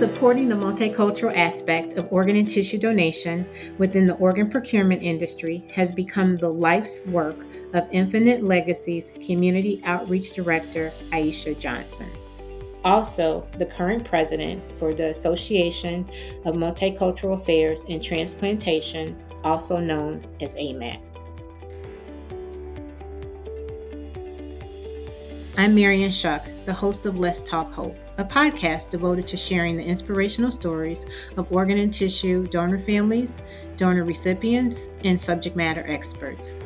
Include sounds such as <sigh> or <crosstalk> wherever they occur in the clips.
Supporting the multicultural aspect of organ and tissue donation within the organ procurement industry has become the life's work of Infinite Legacy's Community Outreach Director Ieesha Johnson. Also, the current president for the Association of Multicultural Affairs and Transplantation, also known as AMAT. I'm Marion Shuck, the host of Let's Talk Hope, a podcast devoted to sharing the inspirational stories of organ and tissue donor families, donor recipients, and subject matter experts.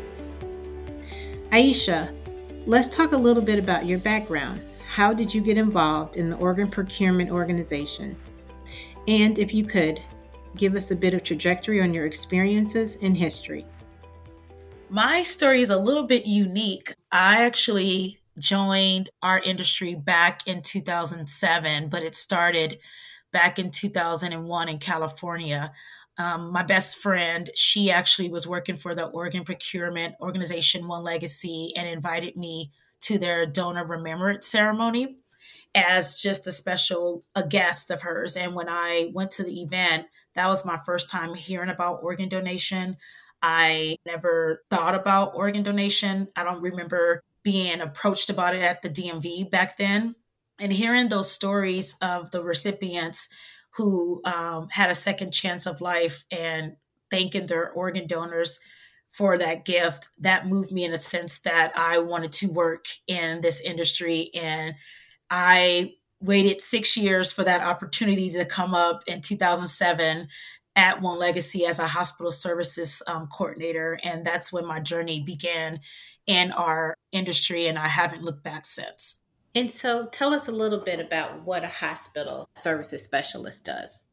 Ieesha, let's talk a little bit about your background. How did you get involved in the organ procurement organization? And if you could, give us a bit of trajectory on your experiences and history. My story is a little bit unique. I actually joined our industry back in 2007, but it started back in 2001 in California. Um, my best friend, she actually was working for the organ procurement organization One Legacy and invited me to their donor remembrance ceremony as just a special a guest of hers. And when I went to the event, that was my first time hearing about organ donation. I never thought about organ donation. I don't remember being approached about it at the DMV back then. And hearing those stories of the recipients who um, had a second chance of life and thanking their organ donors for that gift, that moved me in a sense that I wanted to work in this industry. And I waited six years for that opportunity to come up in 2007 at One Legacy as a hospital services um, coordinator. And that's when my journey began in our industry, and I haven't looked back since. And so, tell us a little bit about what a hospital services specialist does.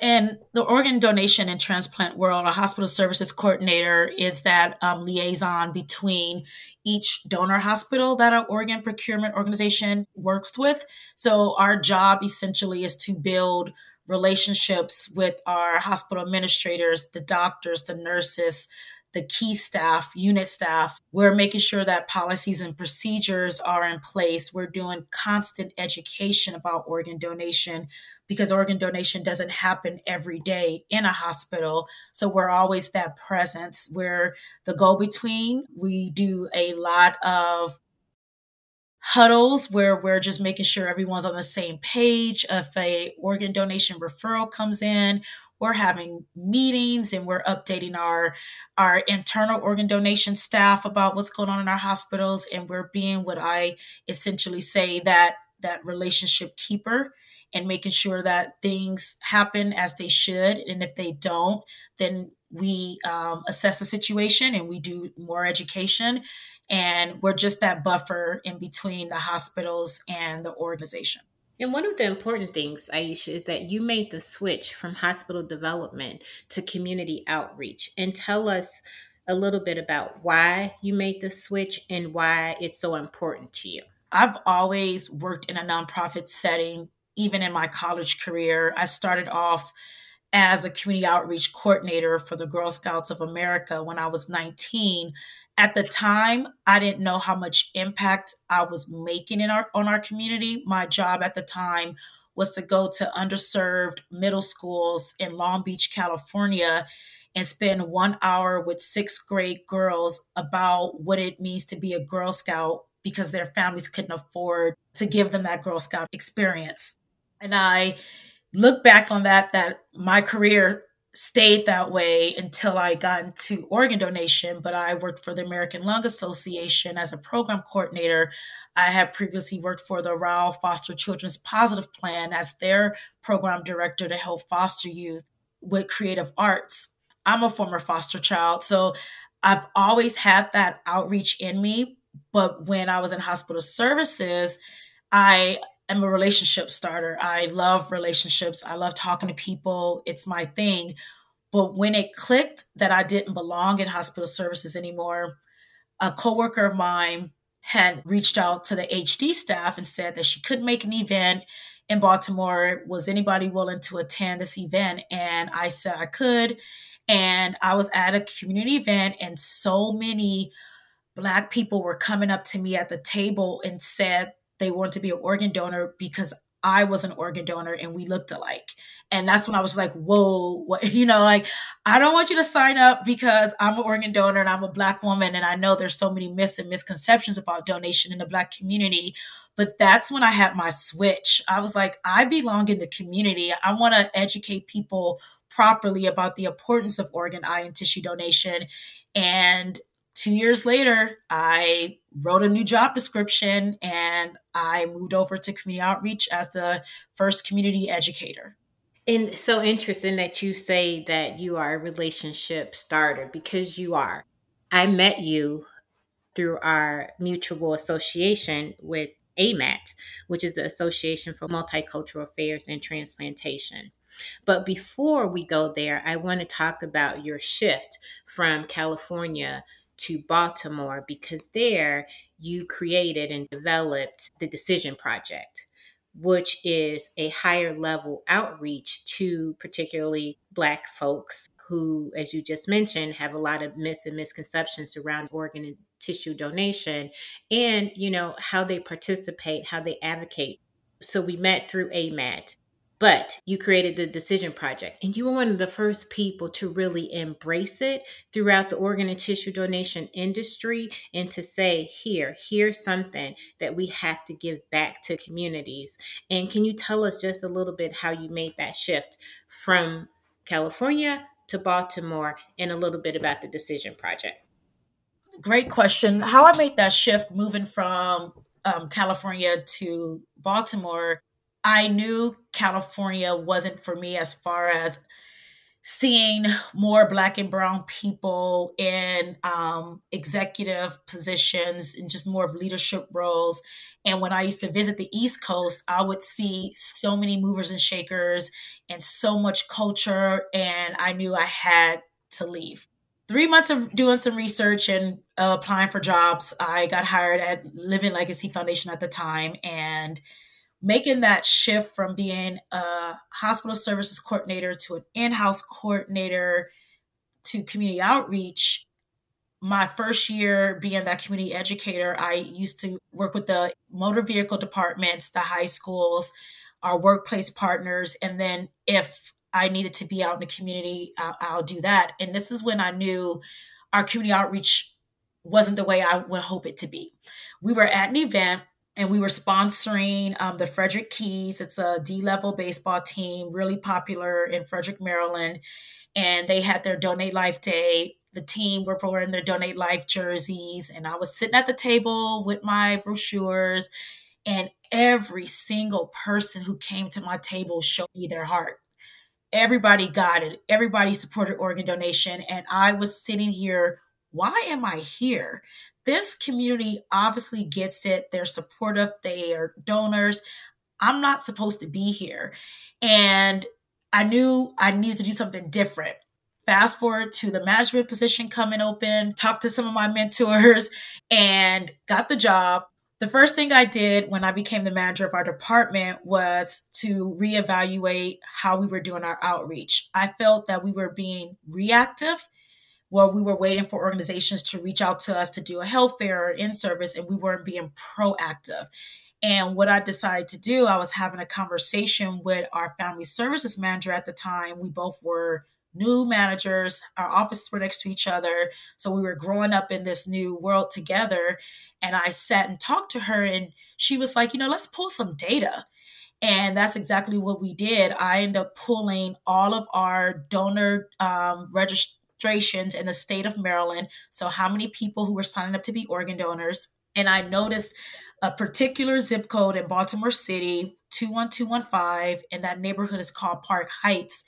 In the organ donation and transplant world, a hospital services coordinator is that um, liaison between each donor hospital that our organ procurement organization works with. So, our job essentially is to build relationships with our hospital administrators, the doctors, the nurses, the key staff, unit staff. We're making sure that policies and procedures are in place. We're doing constant education about organ donation because organ donation doesn't happen every day in a hospital. So we're always that presence. We're the go between. We do a lot of huddles where we're just making sure everyone's on the same page. If a organ donation referral comes in, we're having meetings and we're updating our our internal organ donation staff about what's going on in our hospitals. And we're being what i essentially say that that relationship keeper and making sure that things happen as they should. And if they don't then we um, assess the situation and we do more education and we're just that buffer in between the hospitals and the organization and one of the important things, Ieesha, is that you made the switch from hospital development to community outreach. And tell us a little bit about why you made the switch and why it's so important to you. I've always worked in a nonprofit setting, even in my college career. I started off as a community outreach coordinator for the Girl Scouts of America when I was 19 at the time i didn't know how much impact i was making in our on our community. My job at the time was to go to underserved middle schools in long beach california and spend one hour with sixth grade girls about what it means to be a girl scout because their families couldn't afford to give them that girl scout experience. And i look back on that that my career stayed that way until I got into organ donation, but I worked for the American Lung Association as a program coordinator. I had previously worked for the Raoul Foster Children's Positive Plan as their program director to help foster youth with creative arts. I'm a former foster child, so I've always had that outreach in me. But when I was in hospital services, I am a relationship starter. I love relationships. I love talking to people. It's my thing. But when it clicked that I didn't belong in hospital services anymore, a coworker of mine had reached out to the HD staff and said that she couldn't make an event in Baltimore. Was anybody willing to attend this event? And I said I could. And I was at a community event, and so many Black people were coming up to me at the table and said they wanted to be an organ donor because I was an organ donor and we looked alike. And that's when I was like, whoa, what, <laughs> you know, like, I don't want you to sign up because I'm an organ donor and I'm a Black woman. And I know there's so many myths and misconceptions about donation in the Black community. But that's when I had my switch. I was like, I belong in the community. I want to educate people properly about the importance of organ, eye, and tissue donation. And two years later, I wrote a new job description and I moved over to community outreach as the first community educator. And so interesting that you say that you are a relationship starter because you are. I met you through our mutual association with AMAT, which is the Association for Multicultural Affairs and Transplantation. But before we go there, I want to talk about your shift from California to Baltimore because there you created and developed the Decision Project, which is a higher level outreach to particularly Black folks who, as you just mentioned, have a lot of myths and misconceptions around organ and tissue donation and, you know, how they participate, how they advocate. So we met through AMAT but you created the Decision Project, and you were one of the first people to really embrace it throughout the organ and tissue donation industry and to say, here, here's something that we have to give back to communities. And can you tell us just a little bit how you made that shift from California to Baltimore and a little bit about the Decision Project? Great question. How I made that shift moving from um, California to Baltimore I knew California wasn't for me as far as seeing more black and brown people in um, executive positions and just more of leadership roles. And when i used to visit the east coast i would see so many movers and shakers and so much culture and i knew i had to leave. Three months of doing some research and uh, applying for jobs i got hired at living legacy foundation at the time and making that shift from being a hospital services coordinator to an in-house coordinator to community outreach. My first year being that community educator i used to work with the motor vehicle departments the high schools our workplace partners and then if i needed to be out in the community i'll, I'll do that. And this is when i knew our community outreach wasn't the way i would hope it to be. We were at an event and we were sponsoring um, the Frederick Keys. It's a D level baseball team, really popular in Frederick, Maryland. And they had their Donate Life Day. The team were wearing their Donate Life jerseys. And I was sitting at the table with my brochures. And every single person who came to my table showed me their heart. Everybody got it. Everybody supported organ donation. And I was sitting here why am I here? This community obviously gets it. They're supportive, they are donors. I'm not supposed to be here. And I knew I needed to do something different. Fast forward to the management position coming open, talked to some of my mentors, and got the job. The first thing I did when I became the manager of our department was to reevaluate how we were doing our outreach. I felt that we were being reactive where we were waiting for organizations to reach out to us to do a health fair or in service and we weren't being proactive. And what I decided to do, I was having a conversation with our family services manager at the time. We both were new managers, our offices were next to each other. So we were growing up in this new world together. And I sat and talked to her, and she was like, you know, let's pull some data. And that's exactly what we did. I ended up pulling all of our donor um, registrations in the state of Maryland. So, how many people who were signing up to be organ donors. And I noticed a particular zip code in Baltimore City, 21215, and that neighborhood is called Park Heights.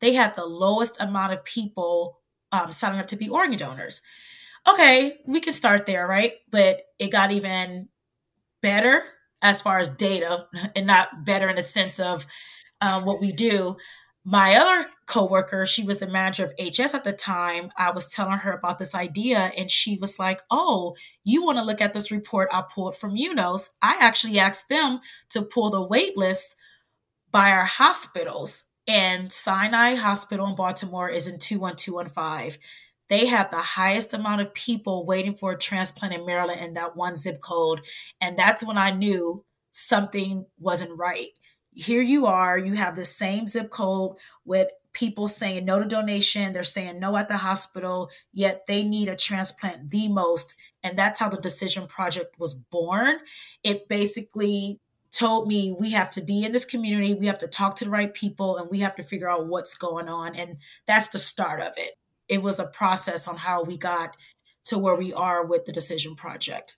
They had the lowest amount of people um, signing up to be organ donors. Okay, we can start there, right? But it got even better as far as data, and not better in the sense of um, what we do my other coworker, she was the manager of HS at the time. I was telling her about this idea, and she was like, "Oh, you want to look at this report I pulled from UNOS?" I actually asked them to pull the wait list by our hospitals, and Sinai Hospital in Baltimore is in two one two one five. They have the highest amount of people waiting for a transplant in Maryland in that one zip code, and that's when I knew something wasn't right here you are, you have the same zip code with people saying no to donation, they're saying no at the hospital, yet they need a transplant the most. And that's how the Decision Project was born. It basically told me we have to be in this community, we have to talk to the right people, and we have to figure out what's going on. And that's the start of it. It was a process on how we got to where we are with the Decision Project.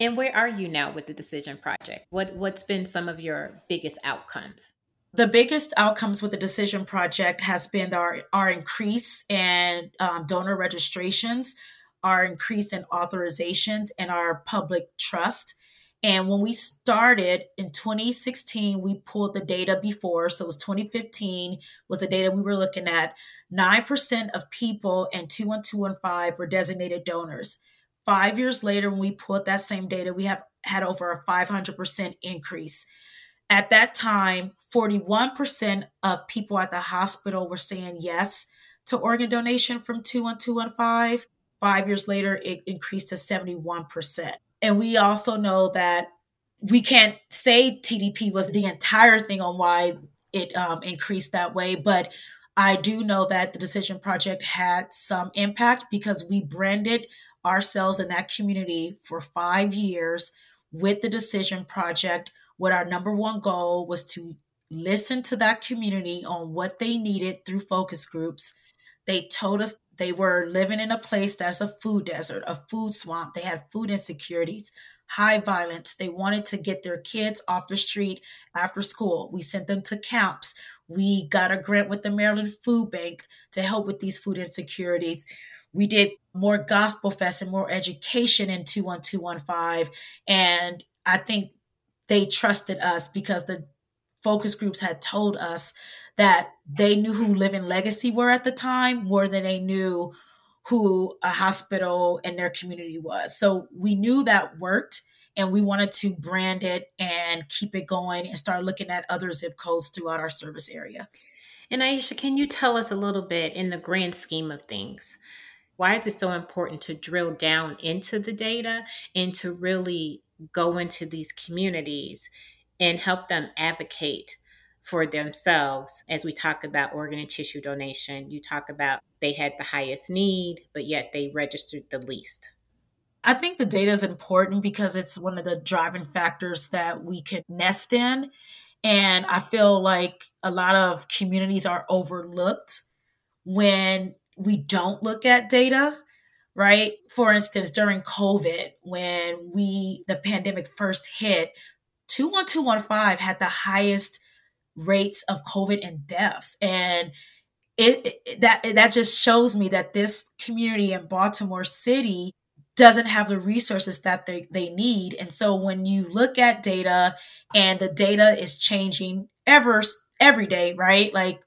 And where are you now with the Decision Project? What what's been some of your biggest outcomes? The biggest outcomes with the Decision Project has been our, our increase in um, donor registrations, our increase in authorizations, and our public trust. And when we started in 2016, we pulled the data before. So it was 2015 was the data we were looking at. 9% of people in 21215 were designated donors. Five years later, when we pulled that same data, we have had over a 500% increase. At that time, 41% of people at the hospital were saying yes to organ donation from 21215. Five years later, it increased to 71%. And we also know that we can't say TDP was the entire thing on why it um, increased that way, but I do know that the Decision Project had some impact because we branded ourselves in that community for five years with the Decision Project. What our number one goal was to listen to that community on what they needed through focus groups. They told us they were living in a place that's a food desert, a food swamp. They had food insecurities, high violence. They wanted to get their kids off the street after school. We sent them to camps. We got a grant with the Maryland Food Bank to help with these food insecurities. We did more gospel fest and more education in 21215. And I think they trusted us because the focus groups had told us that they knew who Living Legacy were at the time more than they knew who a hospital in their community was. So we knew that worked and we wanted to brand it and keep it going and start looking at other zip codes throughout our service area. And Ieesha, can you tell us a little bit in the grand scheme of things? Why is it so important to drill down into the data and to really go into these communities and help them advocate for themselves as we talk about organ and tissue donation. You talk about they had the highest need, but yet they registered the least. I think the data is important because it's one of the driving factors that we can nest in. And I feel like a lot of communities are overlooked when we don't look at data, right? For instance, during COVID, when we the pandemic first hit, 21215 had the highest rates of COVID and deaths. And it, it, that that just shows me that this community in Baltimore City doesn't have the resources that they, they need. And so when you look at data and the data is changing ever every day, right? Like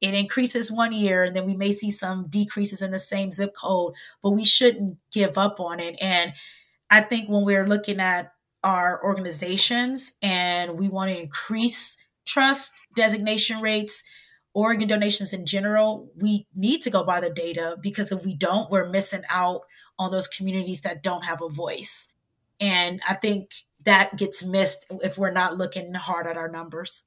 it increases one year and then we may see some decreases in the same zip code, but we shouldn't give up on it. And I think when we're looking at our organizations and we want to increase trust designation rates, organ donations in general, we need to go by the data because if we don't, we're missing out on those communities that don't have a voice. And I think that gets missed if we're not looking hard at our numbers.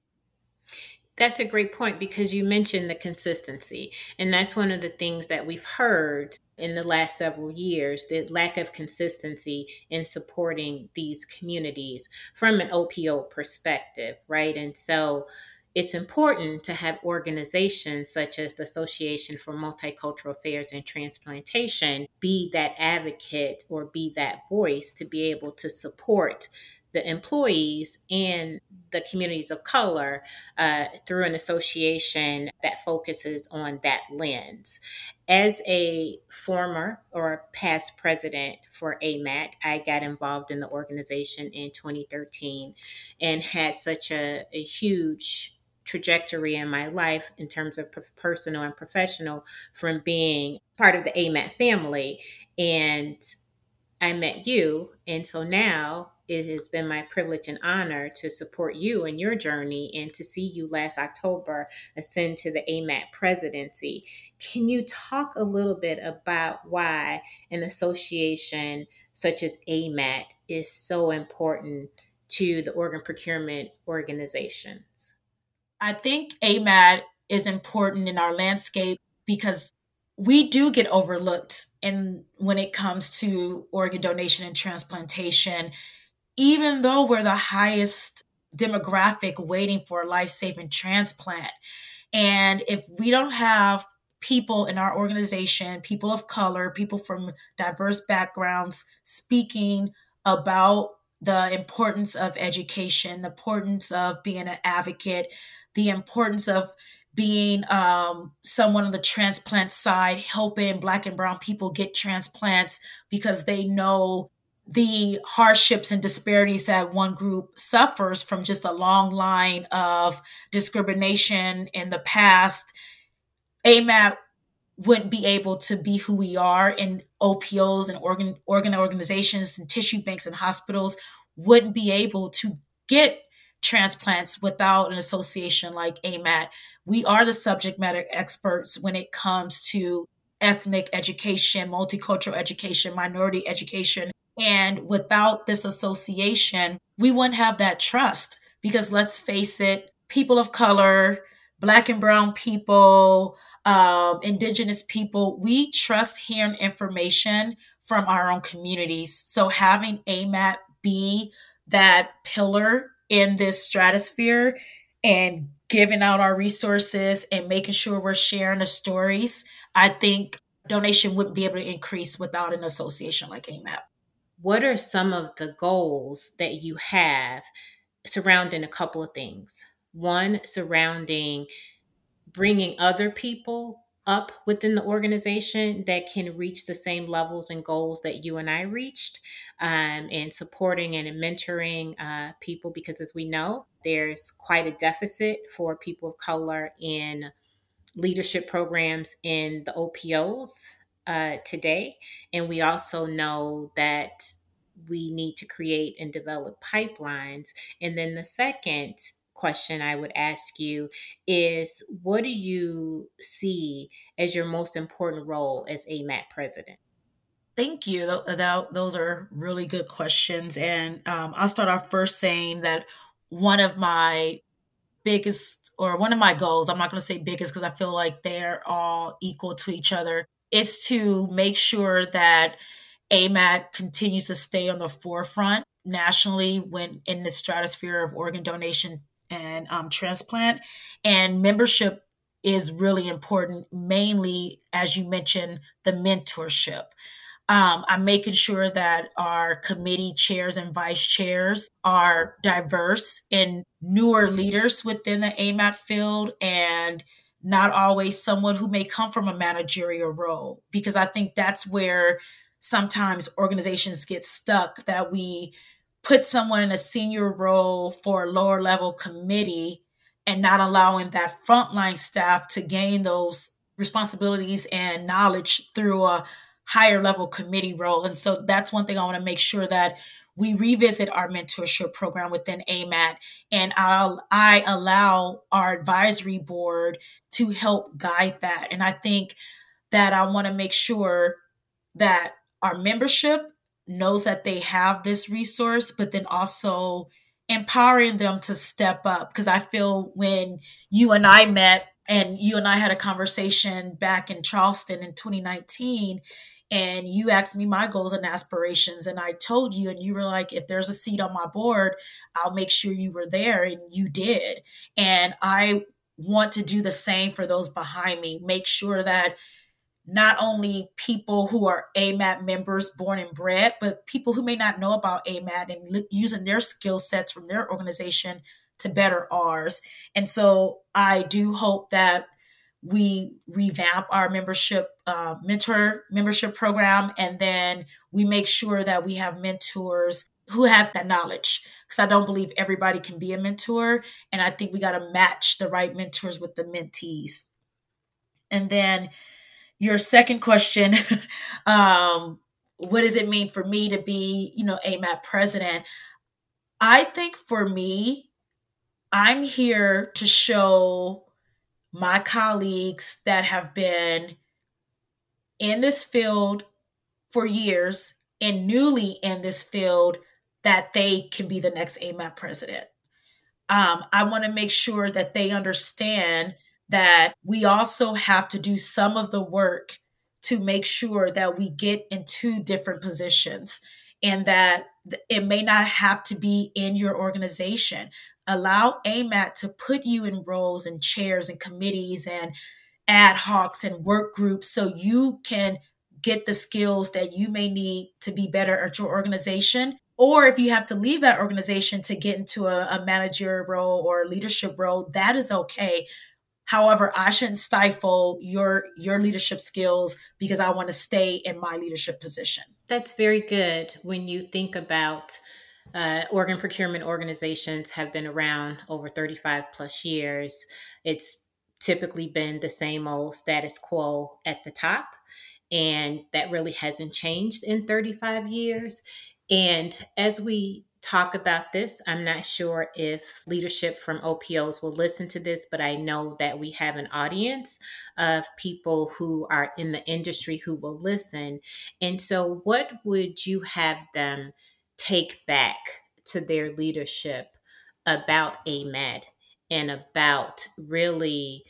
That's a great point because you mentioned the consistency. And that's one of the things that we've heard in the last several years the lack of consistency in supporting these communities from an OPO perspective, right? And so it's important to have organizations such as the Association for Multicultural Affairs and Transplantation be that advocate or be that voice to be able to support the employees and the communities of color uh, through an association that focuses on that lens. As a former or past president for AMAT, I got involved in the organization in 2013 and had such a, a huge trajectory in my life in terms of personal and professional from being part of the AMAT family. And I met you. And so now it has been my privilege and honor to support you in your journey and to see you last October ascend to the AMAT presidency. Can you talk a little bit about why an association such as AMAT is so important to the organ procurement organizations? I think AMAT is important in our landscape because we do get overlooked in when it comes to organ donation and transplantation. Even though we're the highest demographic waiting for a life-saving transplant and if we don't have people in our organization people of color people from diverse backgrounds speaking about the importance of education the importance of being an advocate the importance of being um, someone on the transplant side, helping Black and Brown people get transplants because they know the hardships and disparities that one group suffers from just a long line of discrimination in the past. AMAT wouldn't be able to be who we are in OPOs and organ organ organizations and tissue banks and hospitals wouldn't be able to get transplants without an association like AMAT. We are the subject matter experts when it comes to ethnic education, multicultural education, minority education. And without this association, we wouldn't have that trust because let's face it, people of color, Black and Brown people, um, Indigenous people, we trust hearing information from our own communities. So having AMAT be that pillar in this stratosphere and giving out our resources and making sure we're sharing the stories, I think donation wouldn't be able to increase without an association like AMAT. What are some of the goals that you have surrounding a couple of things? One, surrounding bringing other people up within the organization that can reach the same levels and goals that you and I reached, um, and supporting and mentoring uh, people because, as we know, there's quite a deficit for people of color in leadership programs in the OPOs uh, today. And we also know that we need to create and develop pipelines. And then the second question I would ask you is what do you see as your most important role as AMAT president? Thank you. Those are really good questions. And um, I'll start off first saying that one of my biggest, or one of my goals, I'm not going to say biggest because I feel like they're all equal to each other, is to make sure that AMAT continues to stay on the forefront nationally when in the stratosphere of organ donation and um, transplant. And membership is really important, mainly, as you mentioned, the mentorship. Um, I'm making sure that our committee chairs and vice chairs are diverse and newer leaders within the AMAT field and not always someone who may come from a managerial role, because I think that's where sometimes organizations get stuck that we put someone in a senior role for a lower level committee and not allowing that frontline staff to gain those responsibilities and knowledge through a higher level committee role. And so that's one thing I want to make sure that we revisit our mentorship program within AMAT and I'll, I allow our advisory board to help guide that. And I think that I want to make sure that our membership knows that they have this resource, but then also empowering them to step up. Because I feel when you and I met and you and I had a conversation back in Charleston in 2019, and you asked me my goals and aspirations, and I told you, and you were like, if there's a seat on my board, I'll make sure you were there, and you did. And I want to do the same for those behind me, make sure that not only people who are AMAT members born and bred, but people who may not know about AMAT and using their skill sets from their organization to better ours. And so I do hope that we revamp our membership uh, mentor membership program and then we make sure that we have mentors who has that knowledge because i don't believe everybody can be a mentor and i think we got to match the right mentors with the mentees and then your second question <laughs> um, what does it mean for me to be you know amat president i think for me i'm here to show my colleagues that have been in this field for years and newly in this field that they can be the next AMAT president. Um, I want to make sure that they understand that we also have to do some of the work to make sure that we get into different positions and that it may not have to be in your organization. Allow AMAT to put you in roles and chairs and committees and ad hocs and work groups so you can get the skills that you may need to be better at your organization or if you have to leave that organization to get into a, a manager role or leadership role that is okay however i shouldn't stifle your your leadership skills because i want to stay in my leadership position. That's very good when you think about uh, organ procurement organizations have been around over 35 plus years. It's typically been the same old status quo at the top and that really hasn't changed in 35 years. And as we talk about this, I'm not sure if leadership from OPOs will listen to this, but I know that we have an audience of people who are in the industry who will listen. And so, what would you have them take back to their leadership about AMAT and about really?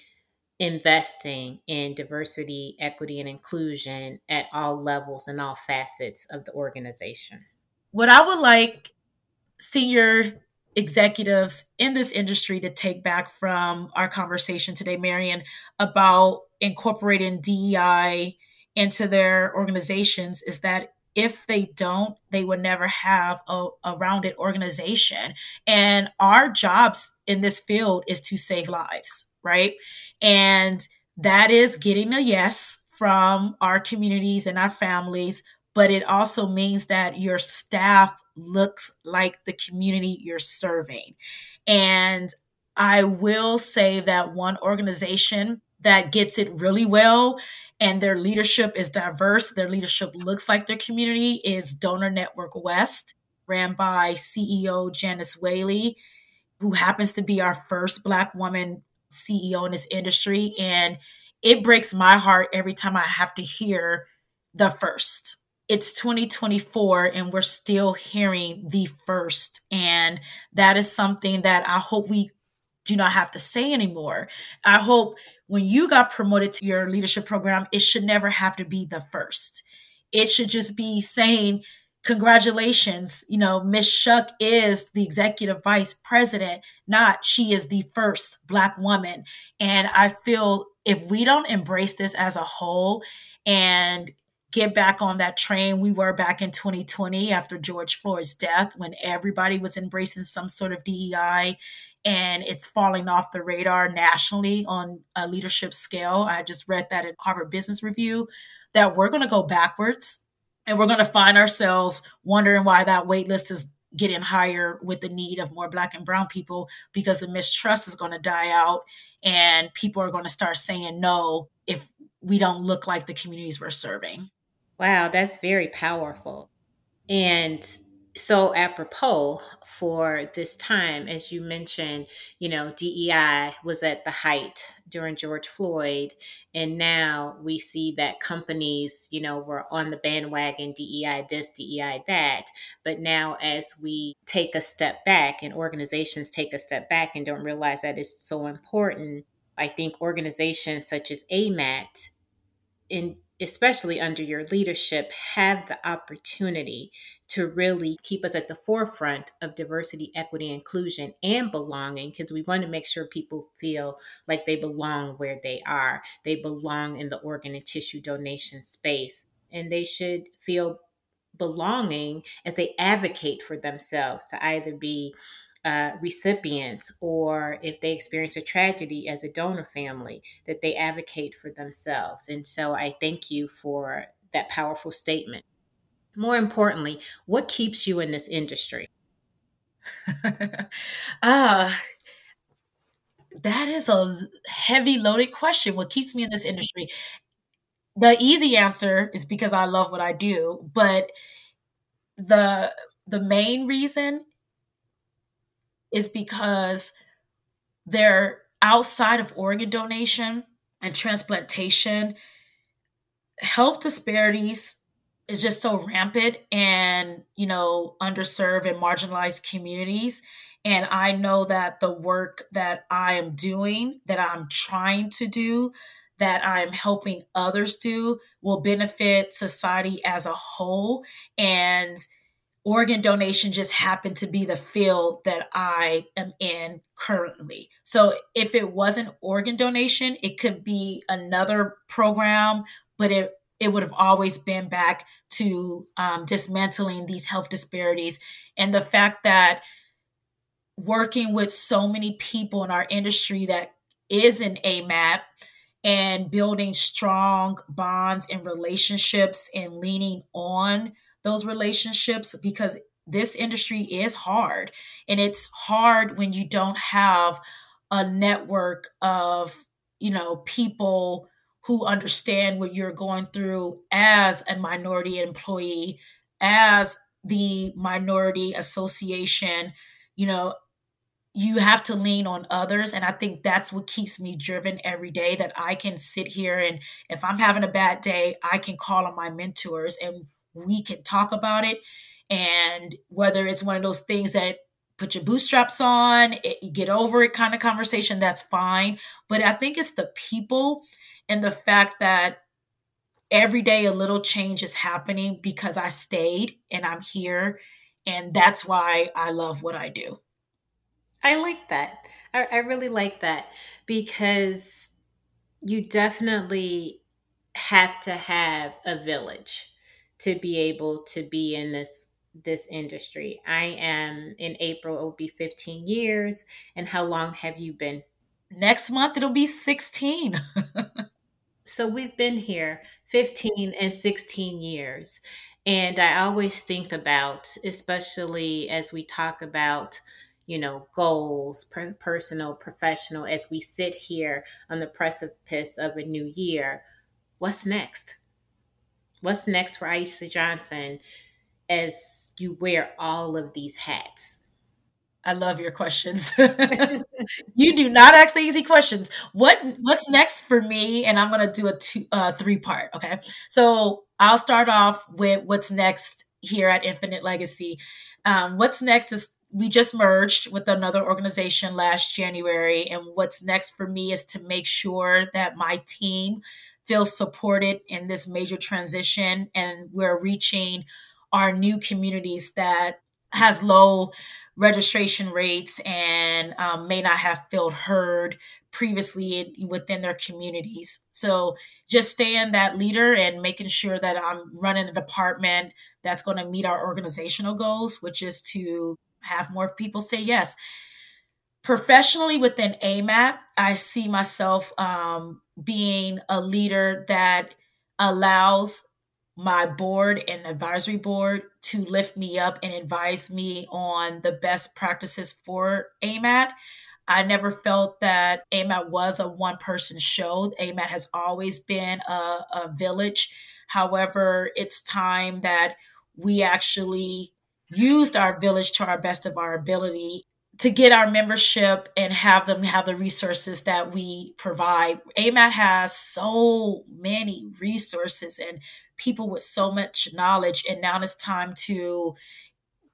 investing in diversity, equity, and inclusion at all levels and all facets of the organization what I would like senior executives in this industry to take back from our conversation today, Marion, about incorporating DEI into their organizations is that if they don't, they would never have a, a rounded organization. And our jobs in this field is to save lives, right? And that is getting a yes from our communities and our families but it also means that your staff looks like the community you're serving. And I will say that one organization that gets it really well and their leadership is diverse, their leadership looks like their community is Donor Network West, ran by CEO Janice Whaley, who happens to be our first Black woman CEO in this industry. And it breaks my heart every time I have to hear the first it's 2024 and we're still hearing the first. And that is something that I hope we do not have to say anymore. I hope when you got promoted to your leadership program, it should never have to be the first. It should just be saying, Congratulations, you know, Miss Shuck is the executive vice president, not she is the first Black woman. And I feel if we don't embrace this as a whole and get back on that train we were back in 2020 after George Floyd's death when everybody was embracing some sort of DEI and it's falling off the radar nationally on a leadership scale. I just read that in Harvard Business Review that we're going to go backwards and we're going to find ourselves wondering why that wait list is getting higher with the need of more black and brown people because the mistrust is going to die out and people are going to start saying no if we don't look like the communities we're serving. Wow, that's very powerful. And so apropos for this time, as you mentioned, you know, DEI was at the height during George Floyd. And now we see that companies, you know, were on the bandwagon, DEI this, DEI that. But now as we take a step back and organizations take a step back and don't realize that it's so important, I think organizations such as AMAT in especially under your leadership, have the opportunity to really keep us at the forefront of diversity, equity, inclusion, and belonging because we want to make sure people feel like they belong where they are. They belong in the organ and tissue donation space, and they should feel belonging as they advocate for themselves to either be uh, recipients or if they experience a tragedy as a donor family, that they advocate for themselves. And so I thank you for that powerful statement. More importantly, what keeps you in this industry? <laughs> Ah, that is a heavy loaded question. What keeps me in this industry? The easy answer is because I love what I do, but the the main reason is because they're outside of organ donation and transplantation. Health disparities is just so rampant and you know underserved and marginalized communities and i know that the work that i am doing that i'm trying to do that i'm helping others do will benefit society as a whole and organ donation just happened to be the field that I am in currently. So if it wasn't organ donation, it could be another program, but it it would have always been back to um, dismantling these health disparities and the fact that working with so many people in our industry that is an AMAT and building strong bonds and relationships and leaning on those relationships because this industry is hard. And it's hard when you don't have a network of you know people who understand what you're going through as a minority employee as the minority association. You know you have to lean on others. And i think that's what keeps me driven every day that i can sit here and if i'm having a bad day i can call on my mentors and we can talk about it. And whether it's one of those things that put your bootstraps on, it, get over it kind of conversation, that's fine. But I think it's the people and the fact that every day a little change is happening because I stayed and I'm here. And that's why I love what I do. I like that. I, I really like that because you definitely have to have a village to be able to be in this this industry. I am in April, it will be 15 years. And how long have you been? Next month, it'll be 16. <laughs> so we've been here 15 and 16 years. And I always think about, especially as we talk about, you know, goals, per- personal, professional, as we sit here on the precipice of a new year, what's next? What's next for Ieesha Johnson as you wear all of these hats? I love your questions. <laughs> you do not ask the easy questions. What what's next for me? And I'm gonna do a two uh, three part. Okay, so I'll start off with what's next here at Infinite Legacy. Um, what's next is we just merged with another organization last January, and what's next for me is to make sure that my team feel supported in this major transition and we're reaching our new communities that has low registration rates and um, may not have felt heard previously within their communities. So just staying that leader and making sure that I'm running a department that's going to meet our organizational goals, which is to have more people say yes. Professionally within AMAT, I see myself um, being a leader that allows my board and advisory board to lift me up and advise me on the best practices for AMAT. I never felt that AMAT was a one person show. AMAT has always been a, a village. However, it's time that we actually used our village to our best of our ability to get our membership and have them have the resources that we provide. AMAT has so many resources and people with so much knowledge, and now it's time to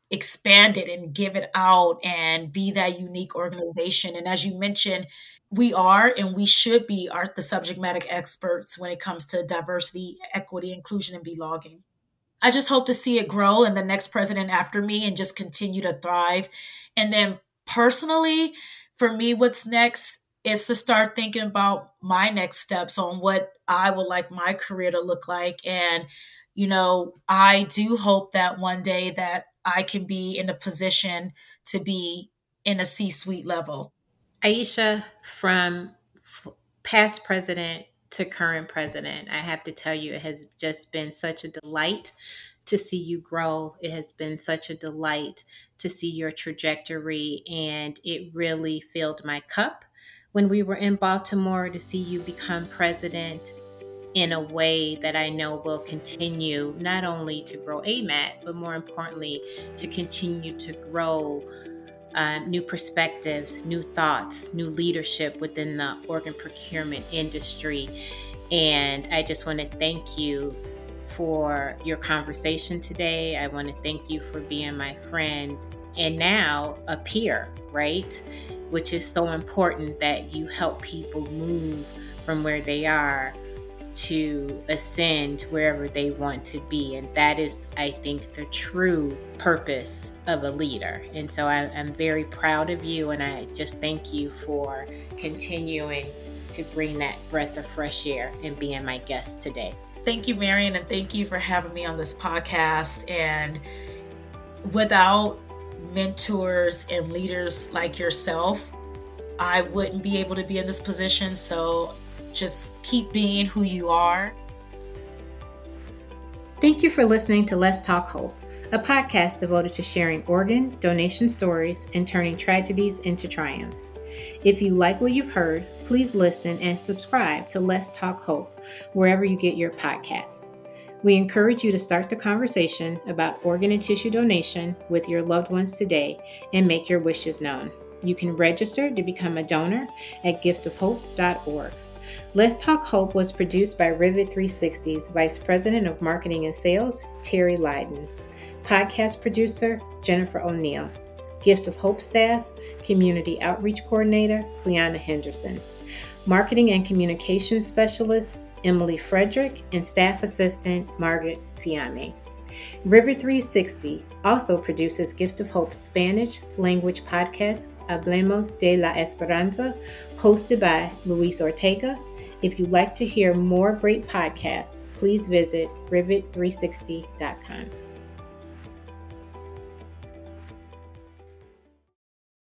expand it and give it out and be that unique organization. And as you mentioned, we are and we should be are the subject matter experts when it comes to diversity, equity, inclusion, and belonging. I just hope to see it grow and the next president after me and just continue to thrive. And then personally, for me, what's next is to start thinking about my next steps on what I would like my career to look like. And, you know, I do hope that one day that I can be in a position to be in a C suite level. Ieesha, from past president to current president, I have to tell you, it has just been such a delight to see you grow. It has been such a delight to see your trajectory, and it really filled my cup when we were in Baltimore to see you become president in a way that I know will continue not only to grow AMAT, but more importantly, to continue to grow uh, new perspectives, new thoughts, new leadership within the organ procurement industry. And I just want to thank you for your conversation today. I want to thank you for being my friend and now a peer, right? Which is so important that you help people move from where they are to ascend wherever they want to be. And that is, I think, the true purpose of a leader. And so I, am very proud of you. And I just thank you for continuing to bring that breath of fresh air and being my guest today. Thank you, Marion. And thank you for having me on this podcast. And without mentors and leaders like yourself, I wouldn't be able to be in this position. So just keep being who you are. Thank you for listening to Let's Talk Hope, a podcast devoted to sharing organ donation stories and turning tragedies into triumphs. If you like what you've heard, please listen and subscribe to Let's Talk Hope wherever you get your podcasts. We encourage you to start the conversation about organ and tissue donation with your loved ones today and make your wishes known. You can register to become a donor at giftofhope.org. Let's Talk Hope was produced by Rivet 360's Vice President of Marketing and Sales, Terry Lydon. Podcast producer, Jennifer O'Neill. Gift of Hope staff, Community Outreach Coordinator, Cleanna Henderson. Marketing and Communications Specialist, Emily Frederick, and Staff Assistant, Margaret Tiame. Rivet 360 also produces Gift of Hope's Spanish language podcast, Hablemos de la Esperanza, hosted by Luis Ortega. If you'd like to hear more great podcasts, please visit rivet360.com.